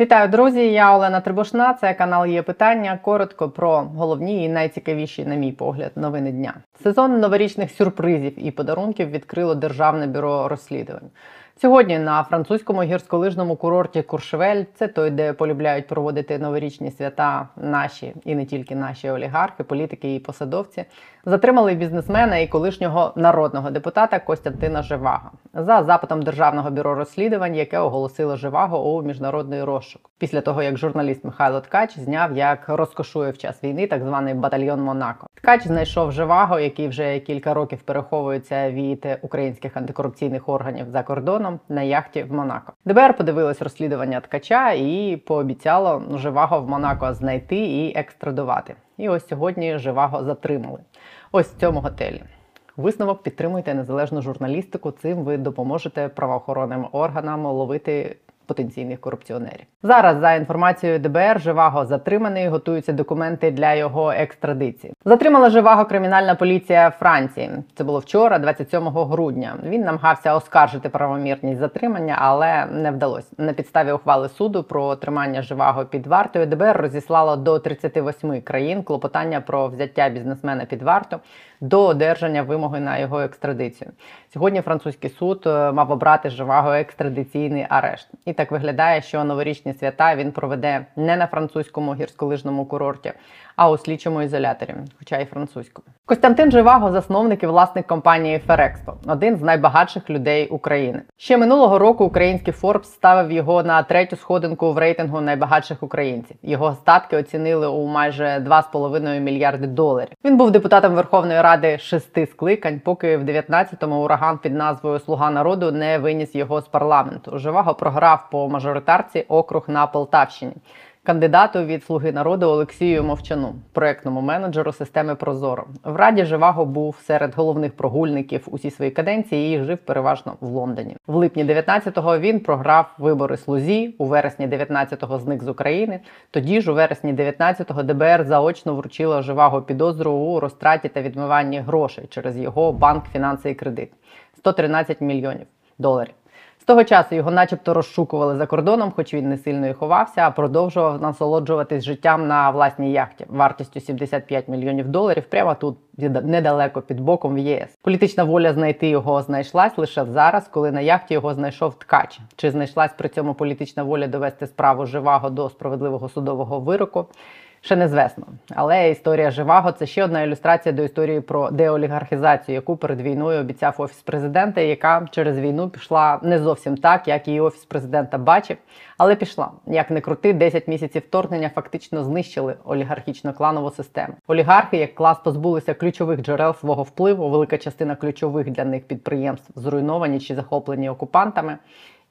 Вітаю, друзі! Я Олена Трибушна. Це канал є питання. Коротко про головні і найцікавіші, на мій погляд, новини дня. Сезон новорічних сюрпризів і подарунків відкрило Державне бюро розслідувань. Сьогодні на французькому гірськолижному курорті Куршевель, це той, де полюбляють проводити новорічні свята наші і не тільки наші олігархи, політики і посадовці, затримали бізнесмена і колишнього народного депутата Костянтина Живаго за запитом Державного бюро розслідувань, яке оголосило Живаго у міжнародний розшук. Після того як журналіст Михайло Ткач зняв, як розкошує в час війни так званий батальйон Монако. Ткач знайшов Живаго, який вже кілька років переховується від українських антикорупційних органів за кордоном на яхті в Монако. ДБР подивилось розслідування ткача і пообіцяло Живаго в Монако знайти і екстрадувати. І ось сьогодні Живаго затримали. Ось в цьому готелі. Висновок підтримуйте незалежну журналістику. Цим ви допоможете правоохоронним органам ловити потенційних корупціонерів. Зараз за інформацією ДБР Живаго затриманий, готуються документи для його екстрадиції. Затримала Живаго кримінальна поліція Франції. Це було вчора, 27 грудня. Він намагався оскаржити правомірність затримання, але не вдалося. На підставі ухвали суду про тримання Живаго під вартою ДБР розіслало до 38 країн клопотання про взяття бізнесмена під варту до одержання вимоги на його екстрадицію. Сьогодні французький суд е, мав обрати Живаго екстрадиційний арешт. І так виглядає, що новорічні свята він проведе не на французькому гірськолижному курорті, а у слідчому ізоляторі, хоча й французькому. Костянтин Живаго, засновник і власник компанії Ферекспо, один з найбагатших людей України. Ще минулого року український Forbes ставив його на третю сходинку в рейтингу найбагатших українців. Його статки оцінили у майже 2,5 мільярди доларів. Він був депутатом Верховної Ради шести скликань, поки в 19-му ураган під назвою Слуга народу не виніс його з парламенту. Живаго програв по мажоритарці округ на Полтавщині кандидату від Слуги народу Олексію Мовчану, проектному менеджеру системи Прозоро. В раді Живаго був серед головних прогульників усі свої каденції і жив переважно в Лондоні. В липні 19-го він програв вибори слузі. У вересні 19-го зник з України. Тоді ж у вересні 19-го ДБР заочно вручило Живаго підозру у розтраті та відмиванні грошей через його банк фінанси і кредит 113 мільйонів доларів. Того часу його, начебто, розшукували за кордоном, хоч він не сильно і ховався, а продовжував насолоджуватись життям на власній яхті вартістю 75 мільйонів доларів. Прямо тут недалеко під боком в ЄС. Політична воля знайти його знайшлась лише зараз, коли на яхті його знайшов ткач. Чи знайшлась при цьому політична воля довести справу живаго до справедливого судового вироку? Ще незвісно. Але історія Живаго це ще одна ілюстрація до історії про деолігархізацію, яку перед війною обіцяв офіс президента, яка через війну пішла не зовсім так, як і офіс президента бачив, але пішла. Як не крути, 10 місяців вторгнення фактично знищили олігархічно-кланову систему. Олігархи, як клас, позбулися ключових джерел свого впливу. Велика частина ключових для них підприємств зруйновані чи захоплені окупантами.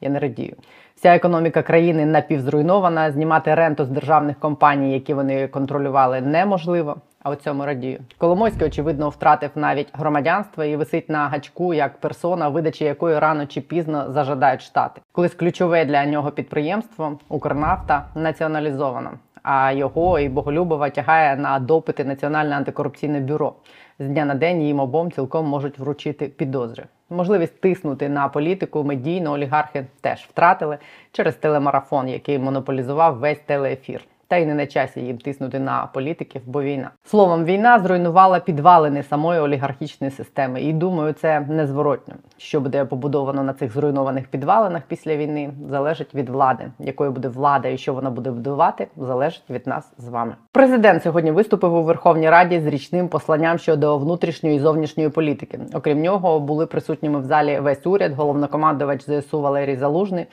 Я не радію. Вся економіка країни напівзруйнована. Знімати ренту з державних компаній, які вони контролювали, неможливо. А у цьому радію. Коломойський, очевидно, втратив навіть громадянство і висить на гачку як персона, видачі якої рано чи пізно зажадають штати. Колись ключове для нього підприємство Укрнафта націоналізовано. А його і Боголюбова тягає на допити Національне антикорупційне бюро. З дня на день їм обом цілком можуть вручити підозри. Можливість тиснути на політику медійно олігархи теж втратили через телемарафон, який монополізував весь телеефір. Та й не на часі їм тиснути на політиків, бо війна. Словом, війна зруйнувала підвалини самої олігархічної системи. І думаю, це незворотньо. Що буде побудовано на цих зруйнованих підвалинах після війни, залежить від влади. Якою буде влада і що вона буде будувати, залежить від нас з вами. Президент сьогодні виступив у Верховній Раді з річним посланням щодо внутрішньої і зовнішньої політики. Окрім нього, були присутніми в залі весь уряд, головнокомандувач ЗСУ Валерій Залужний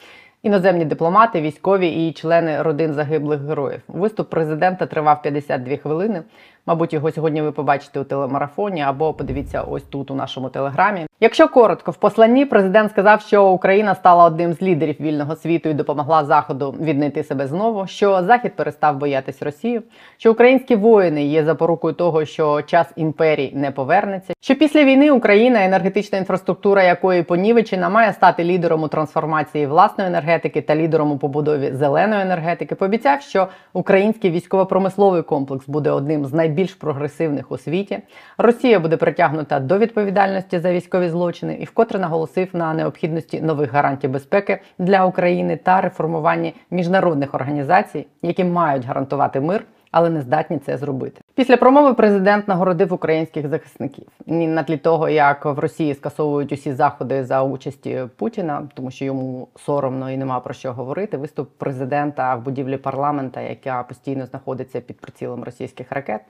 іноземні дипломати, військові і члени родин загиблих героїв. Виступ президента тривав 52 хвилини. Мабуть, його сьогодні ви побачите у телемарафоні або подивіться ось тут у нашому телеграмі. Якщо коротко, в посланні президент сказав, що Україна стала одним з лідерів вільного світу і допомогла Заходу віднайти себе знову, що Захід перестав боятись Росію, що українські воїни є запорукою того, що час імперій не повернеться. Що після війни Україна, енергетична інфраструктура якої понівечена, має стати лідером у трансформації власної енергетики та лідером у побудові зеленої енергетики. Пообіцяв, що український військово-промисловий комплекс буде одним з найбільших найбільш прогресивних у світі. Росія буде притягнута до відповідальності за військові злочини і вкотре наголосив на необхідності нових гарантій безпеки для України та реформуванні міжнародних організацій, які мають гарантувати мир але не здатні це зробити. Після промови президент нагородив українських захисників на тлі того, як в Росії скасовують усі заходи за участі Путіна, тому що йому соромно і нема про що говорити. Виступ президента в будівлі парламента, яка постійно знаходиться під прицілом російських ракет.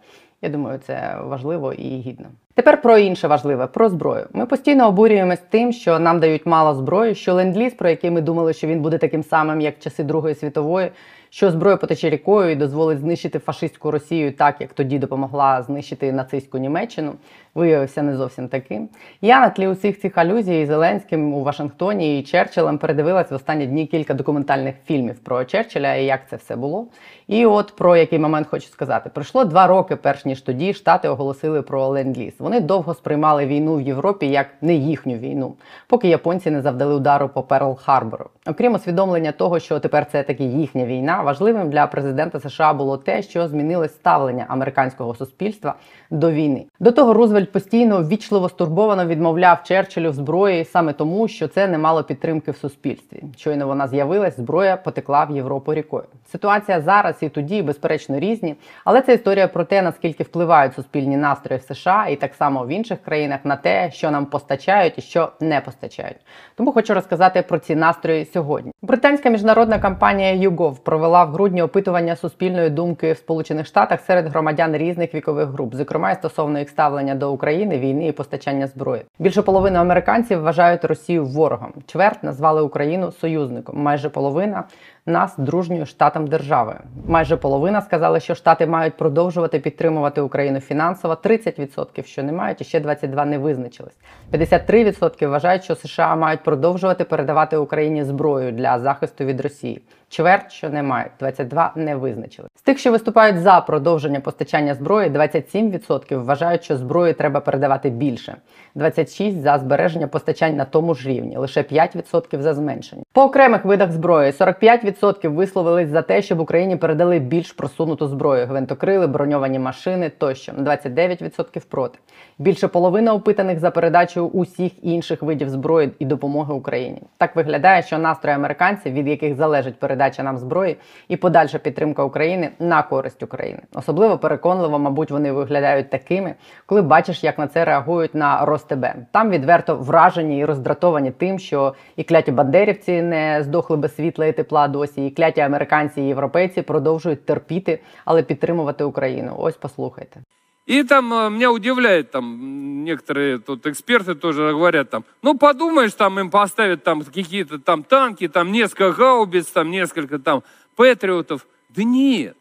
Я думаю, це важливо і гідно. Тепер про інше важливе про зброю. Ми постійно обурюємось тим, що нам дають мало зброї, що ленд-ліз, про який ми думали, що він буде таким самим, як часи Другої світової, що зброя потече рікою і дозволить знищити фашистську Росію, так як тоді допомогла знищити нацистську Німеччину, виявився не зовсім таким. Я на тлі усіх цих алюзій Зеленським у Вашингтоні і Черчиллем передивилась в останні дні кілька документальних фільмів про Черчилля і як це все було. І от про який момент хочу сказати: пройшло два роки, перш ніж тоді штати оголосили про ленд-ліз. Вони довго сприймали війну в Європі як не їхню війну, поки японці не завдали удару по Перл Харбору. Окрім усвідомлення того, що тепер це таки їхня війна, важливим для президента США було те, що змінилось ставлення американського суспільства до війни. До того Рузвельт постійно ввічливо стурбовано відмовляв Черчиллю в зброї саме тому, що це не мало підтримки в суспільстві. Щойно вона з'явилась, зброя потекла в Європу рікою. Ситуація зараз і тоді, безперечно, різні, але це історія про те, наскільки впливають суспільні настрої в США і так само в інших країнах на те, що нам постачають і що не постачають. Тому хочу розказати про ці настрої сьогодні. Британська міжнародна компанія YouGov провела в грудні опитування суспільної думки в Сполучених Штатах серед громадян різних вікових груп, зокрема і стосовно їх ставлення до України, війни і постачання зброї. Більше половини американців вважають Росію ворогом. Чверть назвали Україну союзником. Майже половина нас дружньою штатом державою. Майже половина сказали, що штати мають продовжувати підтримувати Україну фінансово. 30% що не мають, і ще 22% не визначились. 53% вважають, що США мають продовжувати передавати Україні зброю для захисту від Росії. Чверть, що не мають, 22 не визначили. З тих, що виступають за продовження постачання зброї, 27% вважають, що зброї треба передавати більше, 26% за збереження постачань на тому ж рівні, лише 5% за зменшення. По окремих видах зброї 45% висловились за те, щоб Україні передали більш просунуту зброю, гвинтокрили, броньовані машини тощо. 29% проти. Більше половини опитаних за передачу усіх інших видів зброї і допомоги Україні. Так виглядає, що настрої американців, від яких залежить передача передача нам зброї і подальша підтримка України на користь України. Особливо переконливо, мабуть, вони виглядають такими, коли бачиш, як на це реагують на Ростебе. Там відверто вражені і роздратовані тим, що і кляті бандерівці не здохли без світла і тепла досі, і кляті американці і європейці продовжують терпіти, але підтримувати Україну. Ось послухайте. И там э, меня удивляет, там некоторые тут эксперты тоже говорят, там, ну подумаешь, там им поставят там какие-то там танки, там несколько гаубиц, там несколько там патриотов. Да нет.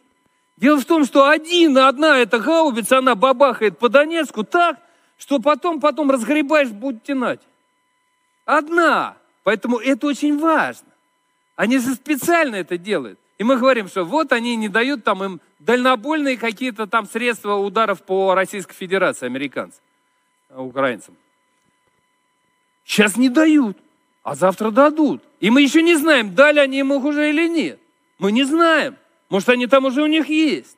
Дело в том, что один, одна эта гаубица, она бабахает по Донецку так, что потом, потом разгребаешь, будет тянать. Одна. Поэтому это очень важно. Они же специально это делают. И мы говорим, что вот они не дают там им дальнобольные какие-то там средства ударов по Российской Федерации, американцам, э, украинцам. Сейчас не дают, а завтра дадут. И мы еще не знаем, дали они им их уже или нет. Мы не знаем. Может, они там уже у них есть.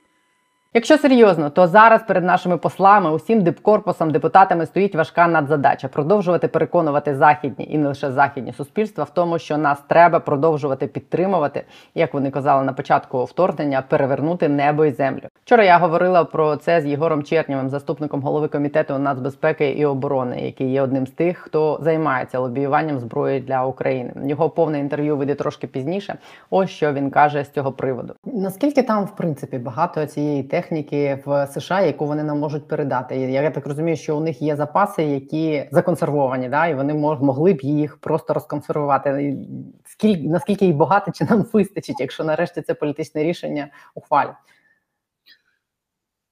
Якщо серйозно, то зараз перед нашими послами, усім дипкорпусом, депутатами стоїть важка надзадача продовжувати переконувати західні і не лише західні суспільства в тому, що нас треба продовжувати підтримувати, як вони казали на початку вторгнення, перевернути небо і землю. Вчора я говорила про це з Єгором Чернєвим, заступником голови комітету нацбезпеки і оборони, який є одним з тих, хто займається лобіюванням зброї для України. Його повне інтерв'ю вийде трошки пізніше. Ось що він каже з цього приводу. Наскільки там в принципі багато цієї техніки? Техніки в США, яку вони нам можуть передати. Я так розумію, що у них є запаси, які законсервовані, да, і вони могли б їх просто розконсервувати. Скільки наскільки їх багато чи нам вистачить, якщо нарешті це політичне рішення ухвалять?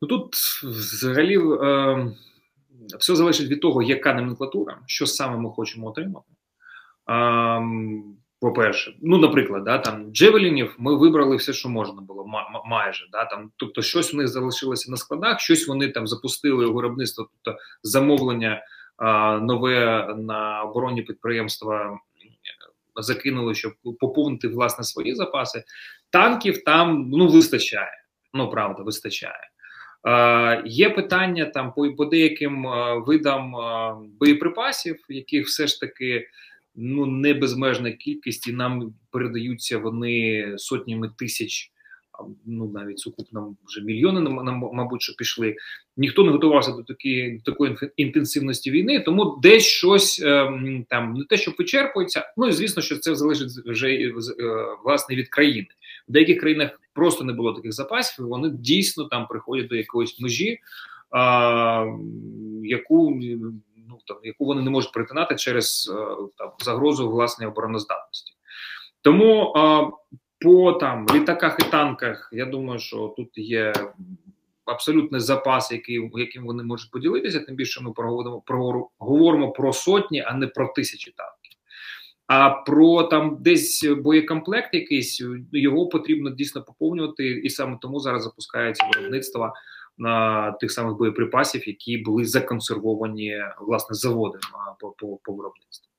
Ну тут взагалі е, все залежить від того, яка номенклатура, що саме ми хочемо отримати. Е, по-перше, ну, наприклад, да, там Джевелінів ми вибрали все, що можна було, майже. Да, там, Тобто, щось у них залишилося на складах, щось вони там запустили у виробництво, тобто замовлення а, нове на оборонні підприємства закинули, щоб поповнити власне свої запаси. Танків там ну вистачає. Ну правда, вистачає. Е, Є питання там по, по деяким видам боєприпасів, яких все ж таки ну не безмежна кількість, і нам передаються вони сотнями тисяч, ну навіть сукупно вже мільйони, нам, мабуть, що пішли. Ніхто не готувався до такої, такої інтенсивності війни, тому десь щось ем, там не те, що вичерпується. Ну і звісно, що це залежить вже е, власне від країни. В деяких країнах просто не було таких запасів, і вони дійсно там приходять до якоїсь межі, а, яку ну там яку вони не можуть перетинати через е, там загрозу власної обороноздатності. Тому а, по там літаках і танках, я думаю, що тут є абсолютний запас, який яким вони можуть поділитися. Тим більше ми проговоримо про говоримо про сотні, а не про тисячі танків. А про там десь боєкомплект якийсь його потрібно дійсно поповнювати, і саме тому зараз запускається виробництво на тих самих боєприпасів, які були законсервовані власне заводом по, по, по виробництву.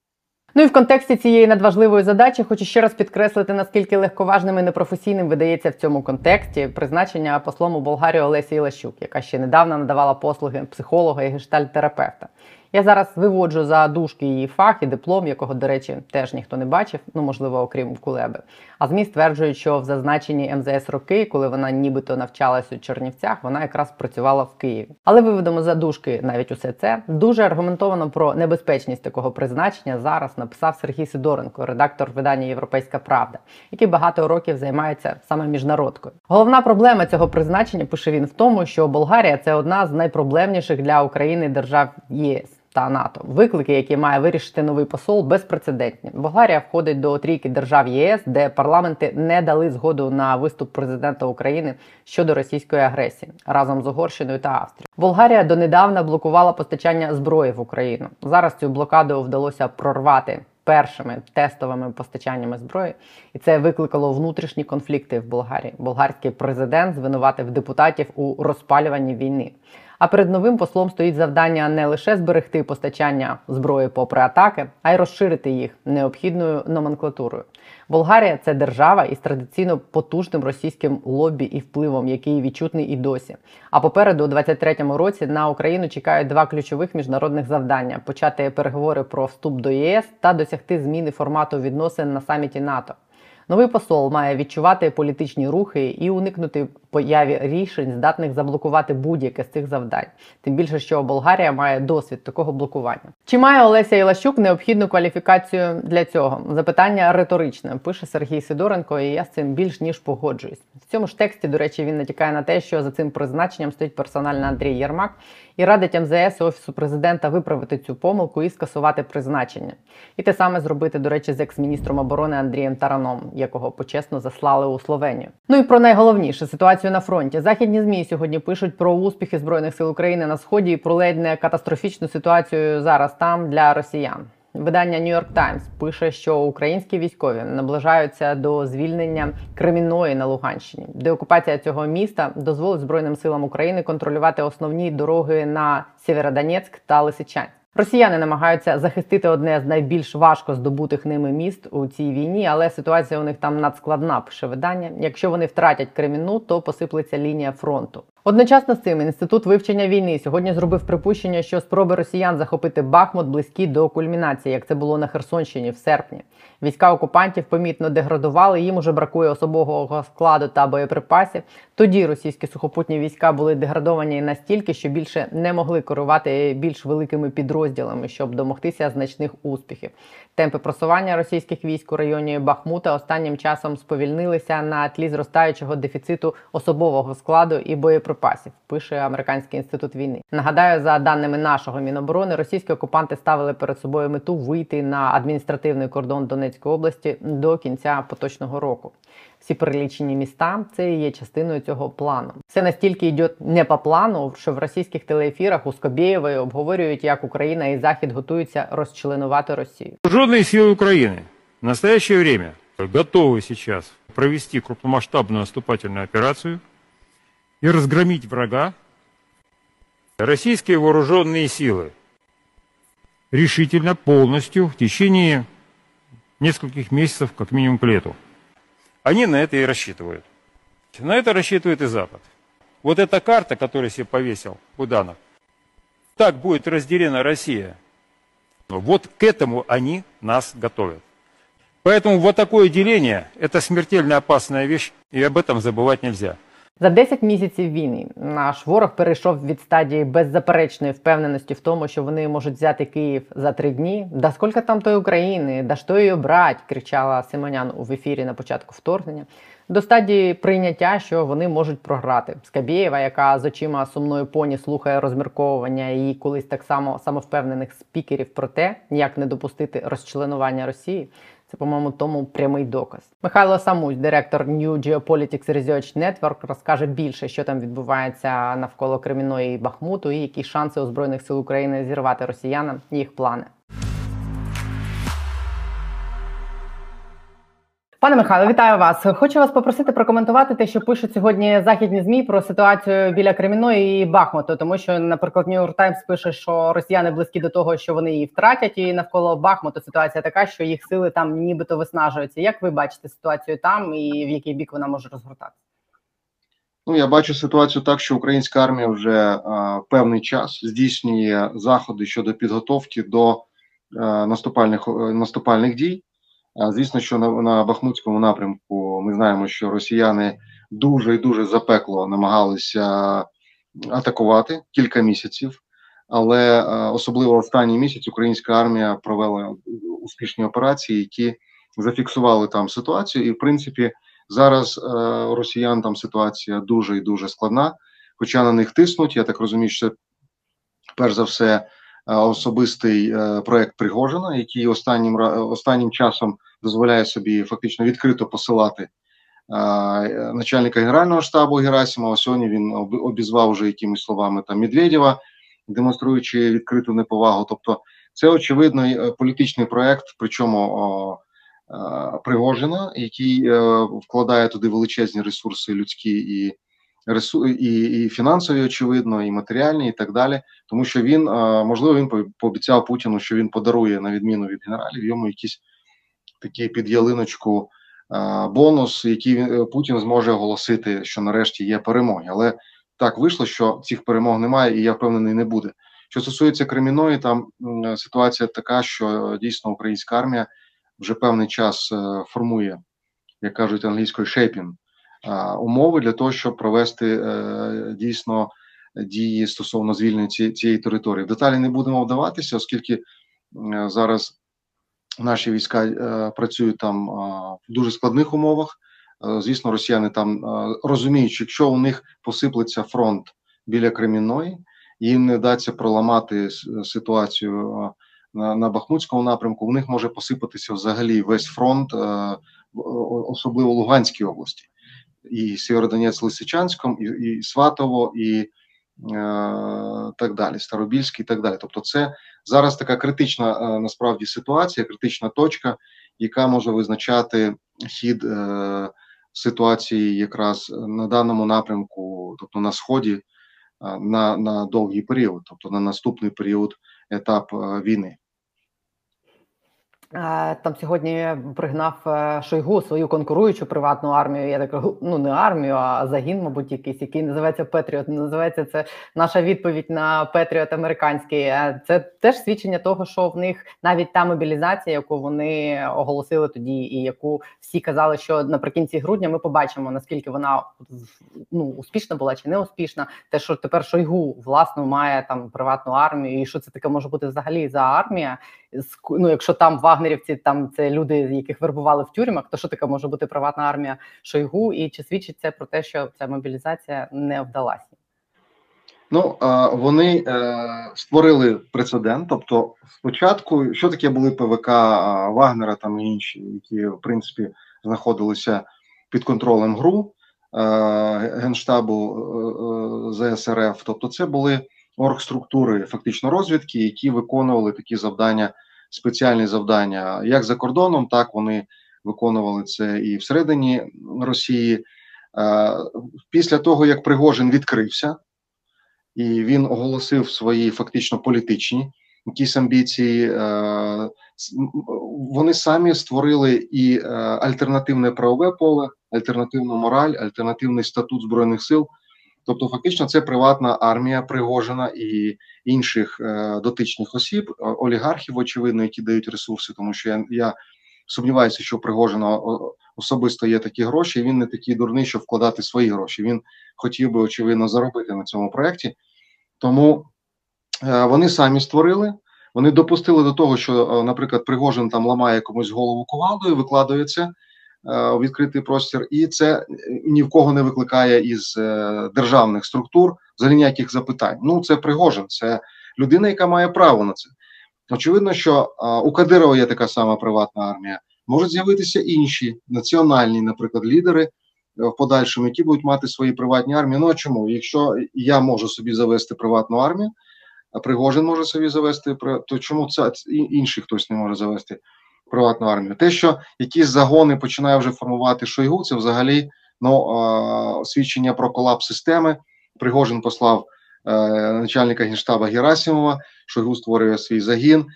Ну і в контексті цієї надважливої задачі хочу ще раз підкреслити, наскільки легковажним і непрофесійним видається в цьому контексті призначення послом у Болгарію Олесі Ілащук, яка ще недавно надавала послуги психолога і гештальтерапевта. Я зараз виводжу за дужки її фах і диплом, якого, до речі, теж ніхто не бачив, ну можливо, окрім Кулеби. А ЗМІ стверджують, що в зазначенні МЗС роки, коли вона нібито навчалась у Чернівцях, вона якраз працювала в Києві. Але виведемо за дужки навіть усе це. Дуже аргументовано про небезпечність такого призначення зараз написав Сергій Сидоренко, редактор видання Європейська Правда, який багато років займається саме міжнародкою. Головна проблема цього призначення пише він в тому, що Болгарія це одна з найпроблемніших для України держав ЄС та НАТО. Виклики, які має вирішити новий посол, безпрецедентні. Болгарія входить до трійки держав ЄС, де парламенти не дали згоду на виступ президента України щодо російської агресії разом з Угорщиною та Австрією. Болгарія донедавна блокувала постачання зброї в Україну. Зараз цю блокаду вдалося прорвати. Першими тестовими постачаннями зброї, і це викликало внутрішні конфлікти в Болгарії. Болгарський президент звинуватив депутатів у розпалюванні війни. А перед новим послом стоїть завдання не лише зберегти постачання зброї попри атаки, а й розширити їх необхідною номенклатурою. Болгарія це держава із традиційно потужним російським лобі і впливом, який відчутний і досі. А попереду, у 23-му році, на Україну чекають два ключових міжнародних завдання: почати переговори про вступ до ЄС та досягти зміни формату відносин на саміті НАТО. Новий посол має відчувати політичні рухи і уникнути появі рішень, здатних заблокувати будь-яке з цих завдань. Тим більше, що Болгарія має досвід такого блокування. Чи має Олеся Ілащук необхідну кваліфікацію для цього? Запитання риторичне, пише Сергій Сидоренко, і я з цим більш ніж погоджуюсь. В цьому ж тексті, до речі, він натякає на те, що за цим призначенням стоїть персонально Андрій Єрмак і радить МЗС офісу президента виправити цю помилку і скасувати призначення. І те саме зробити, до речі, з екс-міністром оборони Андрієм Тараном, якого почесно заслали у Словенію. Ну і про найголовніше ситуацію на фронті. Західні змі сьогодні пишуть про успіхи збройних сил України на сході і про ледь не катастрофічну ситуацію зараз там для росіян. Видання New York Times пише, що українські військові наближаються до звільнення Кремінної на Луганщині, де окупація цього міста дозволить Збройним силам України контролювати основні дороги на Сєвєродонецьк та Лисичанськ. Росіяни намагаються захистити одне з найбільш важко здобутих ними міст у цій війні, але ситуація у них там надскладна, пише видання. Якщо вони втратять Кремінну, то посиплеться лінія фронту. Одночасно з цим інститут вивчення війни сьогодні зробив припущення, що спроби росіян захопити Бахмут близькі до кульмінації, як це було на Херсонщині в серпні. Війська окупантів помітно деградували, їм уже бракує особового складу та боєприпасів. Тоді російські сухопутні війська були деградовані настільки, що більше не могли керувати більш великими підрозділами, щоб домогтися значних успіхів. Темпи просування російських військ у районі Бахмута останнім часом сповільнилися на тлі зростаючого дефіциту особового складу і боєприпасів Пише американський інститут війни. Нагадаю, за даними нашого міноборони, російські окупанти ставили перед собою мету вийти на адміністративний кордон Донецької області до кінця поточного року. Всі перелічені міста це і є частиною цього плану. Все настільки йде не по плану, що в російських телеефірах у Скобєєвої обговорюють, як Україна і Захід готуються розчленувати Росію. Вооруженные силы Украины в настоящее время готовы сейчас провести крупномасштабную наступательную операцию и разгромить врага. Российские вооруженные силы решительно, полностью, в течение нескольких месяцев, как минимум к лету. Они на это и рассчитывают. На это рассчитывает и Запад. вот эта карта, которую себе повесил Буданов, так будет разделена Россия. Вот к этому они нас готовят. Поэтому вот такое деление – это смертельно опасная вещь, и об этом забывать нельзя. За 10 місяців війни наш ворог перейшов від стадії беззаперечної впевненості в тому, що вони можуть взяти Київ за три дні. Да скільки там тої України, да що її брать, кричала Симонян у ефірі на початку вторгнення. До стадії прийняття, що вони можуть програти. Скабєєва, яка з очима сумної поні слухає розмірковування її колись так само самовпевнених спікерів про те, як не допустити розчленування Росії. Це, по-моєму, тому прямий доказ. Михайло Самусь, директор New Geopolitics Research Network, розкаже більше, що там відбувається навколо Креміної і Бахмуту, і які шанси у збройних сил України зірвати росіянам їх плани. Пане Михайло, вітаю вас. Хочу вас попросити прокоментувати те, що пишуть сьогодні західні змі про ситуацію біля Креміної і Бахмуту, тому що, наприклад, New York Times пише, що росіяни близькі до того, що вони її втратять, і навколо Бахмуту ситуація така, що їх сили там нібито виснажуються. Як ви бачите ситуацію там і в який бік вона може розгортатися? Ну, я бачу ситуацію так, що українська армія вже а, певний час здійснює заходи щодо підготовки до а, наступальних наступальних дій. Звісно, що на, на Бахмутському напрямку ми знаємо, що росіяни дуже і дуже запекло намагалися атакувати кілька місяців, але особливо останній місяць українська армія провела успішні операції, які зафіксували там ситуацію, і в принципі. Зараз росіян там ситуація дуже і дуже складна, хоча на них тиснуть. Я так розумію, що це перш за все особистий е, проект Пригожина, який останнім останнім часом дозволяє собі фактично відкрито посилати е, начальника генерального штабу Герасимова. Сьогодні він обізвав вже якимись словами там Медведєва, демонструючи відкриту неповагу. Тобто, це очевидно політичний проект, причому. Пригожина, який е, вкладає туди величезні ресурси людські і і, і фінансові, очевидно, і матеріальні, і так далі. Тому що він е, можливо він пообіцяв Путіну, що він подарує на відміну від генералів йому якийсь такий під ялиночку е, бонус, який Путін зможе оголосити, що нарешті є перемоги. Але так вийшло, що цих перемог немає, і я впевнений, не буде. Що стосується Креміної, там ситуація така, що дійсно українська армія вже певний час е, формує, як кажуть англійською шейпінг, умови для того, щоб провести е, дійсно дії стосовно звільнення цієї території. Деталі не будемо вдаватися, оскільки е, зараз наші війська працюють там в дуже складних умовах. Звісно, росіяни там розуміють, що якщо у них посиплеться фронт біля Кремінної, їм не вдасться проламати ситуацію на на Бахмутському напрямку, в них може посипатися взагалі весь фронт, е, особливо Луганській області, і Сєвєродонець Лисичанськом, і, і Сватово, і е, так далі, Старобільський, і так далі. Тобто, це зараз така критична е, насправді ситуація, критична точка, яка може визначати хід е, ситуації якраз на даному напрямку, тобто на сході, е, на, на довгий період, тобто на наступний період етап е, війни. Там сьогодні пригнав е, Шойгу свою конкуруючу приватну армію. Я так ну не армію, а загін, мабуть, якийсь, який називається Петріот. Називається це наша відповідь на Петріот американський. Е, це теж свідчення того, що в них навіть та мобілізація, яку вони оголосили тоді, і яку всі казали, що наприкінці грудня ми побачимо наскільки вона ну успішна була чи не успішна. Те, що тепер Шойгу власну має там приватну армію, і що це таке може бути взагалі за армія ну, якщо там вагнерівці, там це люди, яких вербували в тюрмах, то що таке може бути приватна армія Шойгу? І чи свідчить це про те, що ця мобілізація не вдалася? Ну вони е, створили прецедент. Тобто, спочатку, що таке були ПВК Вагнера там і інші, які в принципі знаходилися під контролем ГРУ е, Генштабу е, ЗСРФ. Тобто, це були оргструктури фактично розвідки, які виконували такі завдання, спеціальні завдання, як за кордоном, так вони виконували це і всередині Росії. Після того, як Пригожин відкрився, і він оголосив свої фактично політичні якісь амбіції, вони самі створили і альтернативне правове поле, альтернативну мораль, альтернативний статут збройних сил Тобто, фактично, це приватна армія Пригожина і інших е, дотичних осіб, олігархів, очевидно, які дають ресурси, тому що я, я сумніваюся, що Пригожина особисто є такі гроші, і він не такий дурний, щоб вкладати свої гроші. Він хотів би, очевидно, заробити на цьому проєкті. Тому е, вони самі створили. Вони допустили до того, що, е, наприклад, Пригожин там ламає комусь голову кувалдою, викладає це е, у відкритий простір, і це е, ні в кого не викликає із е, державних структур взагалі ніяких запитань. Ну, це Пригожин, це людина, яка має право на це. Очевидно, що е, у Кадирова є така сама приватна армія. Можуть з'явитися інші національні, наприклад, лідери е, в подальшому, які будуть мати свої приватні армії. Ну а чому? Якщо я можу собі завести приватну армію, а Пригожин може собі завести, то чому це інший хтось не може завести приватну армію? Те, що якісь загони починає вже формувати Шойгу, це взагалі ну, свідчення про колапс системи. Пригожин послав е, начальника генштаба Герасимова, Шойгу створює свій загін.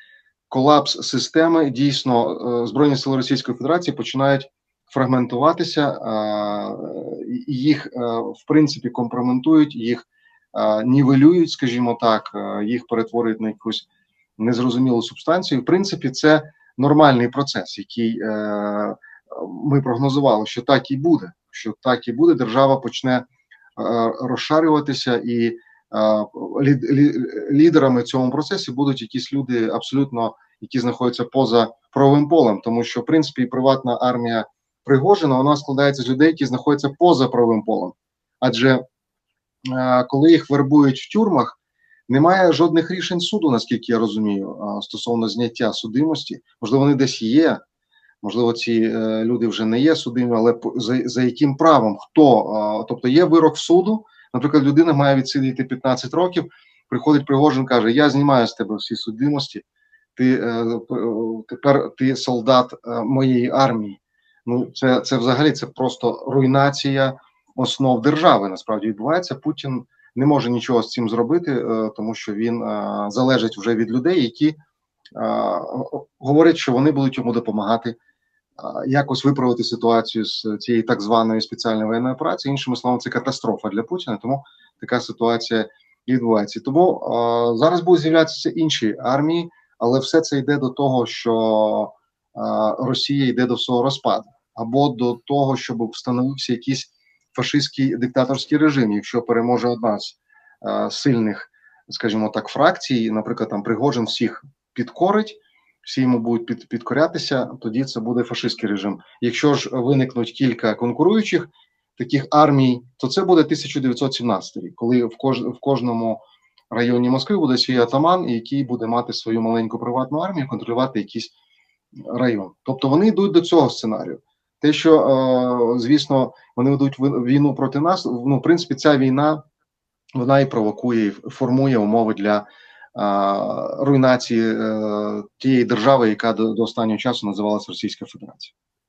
Колапс системи дійсно е, Збройні сили Російської Федерації починають фрагментуватися, е, їх в принципі компрометують, їх нівелюють, скажімо так, їх перетворюють на якусь незрозумілу субстанцію. В принципі, це нормальний процес, який е, ми прогнозували, що так і буде. Що так і буде, держава почне е, розшарюватися, і е, лід, лідерами цьому процесі будуть якісь люди абсолютно, які знаходяться поза правовим полем, тому що в принципі приватна армія Пригожина вона складається з людей, які знаходяться поза правовим полем. Адже коли їх вербують в тюрмах, немає жодних рішень суду, наскільки я розумію, стосовно зняття судимості. Можливо, вони десь є. Можливо, ці е, люди вже не є судимі, але за, за яким правом хто? Тобто є вирок суду. Наприклад, людина має відсидіти 15 років. Приходить Пригожин, каже: Я знімаю з тебе всі судимості. Ти е, е, тепер ти солдат моєї армії. Ну, це, це взагалі це просто руйнація основ держави. Насправді відбувається. Путін не може нічого з цим зробити, е, тому що він е, залежить вже від людей, які е, говорять, що вони будуть йому допомагати якось виправити ситуацію з цієї так званої спеціальної воєнної операції. Іншими словами, це катастрофа для Путіна. Тому така ситуація і відбувається. Тому зараз будуть з'являтися інші армії, але все це йде до того, що Росія йде до свого розпаду, або до того, щоб встановився якийсь фашистський диктаторський режим, якщо переможе одна з е, сильних, скажімо так, фракцій, наприклад, там Пригожин всіх підкорить, всі йому будуть під, підкорятися, тоді це буде фашистський режим. Якщо ж виникнуть кілька конкуруючих таких армій, то це буде 1917 рік, коли в, кож, в кожному районі Москви буде свій атаман, який буде мати свою маленьку приватну армію, контролювати якийсь район. Тобто вони йдуть до цього сценарію. Те, що, е, звісно, вони ведуть війну проти нас, ну, в принципі, ця війна вона і провокує, і формує умови для е, руйнації е, тієї держави, яка до останнього часу називалася Російська Федерація.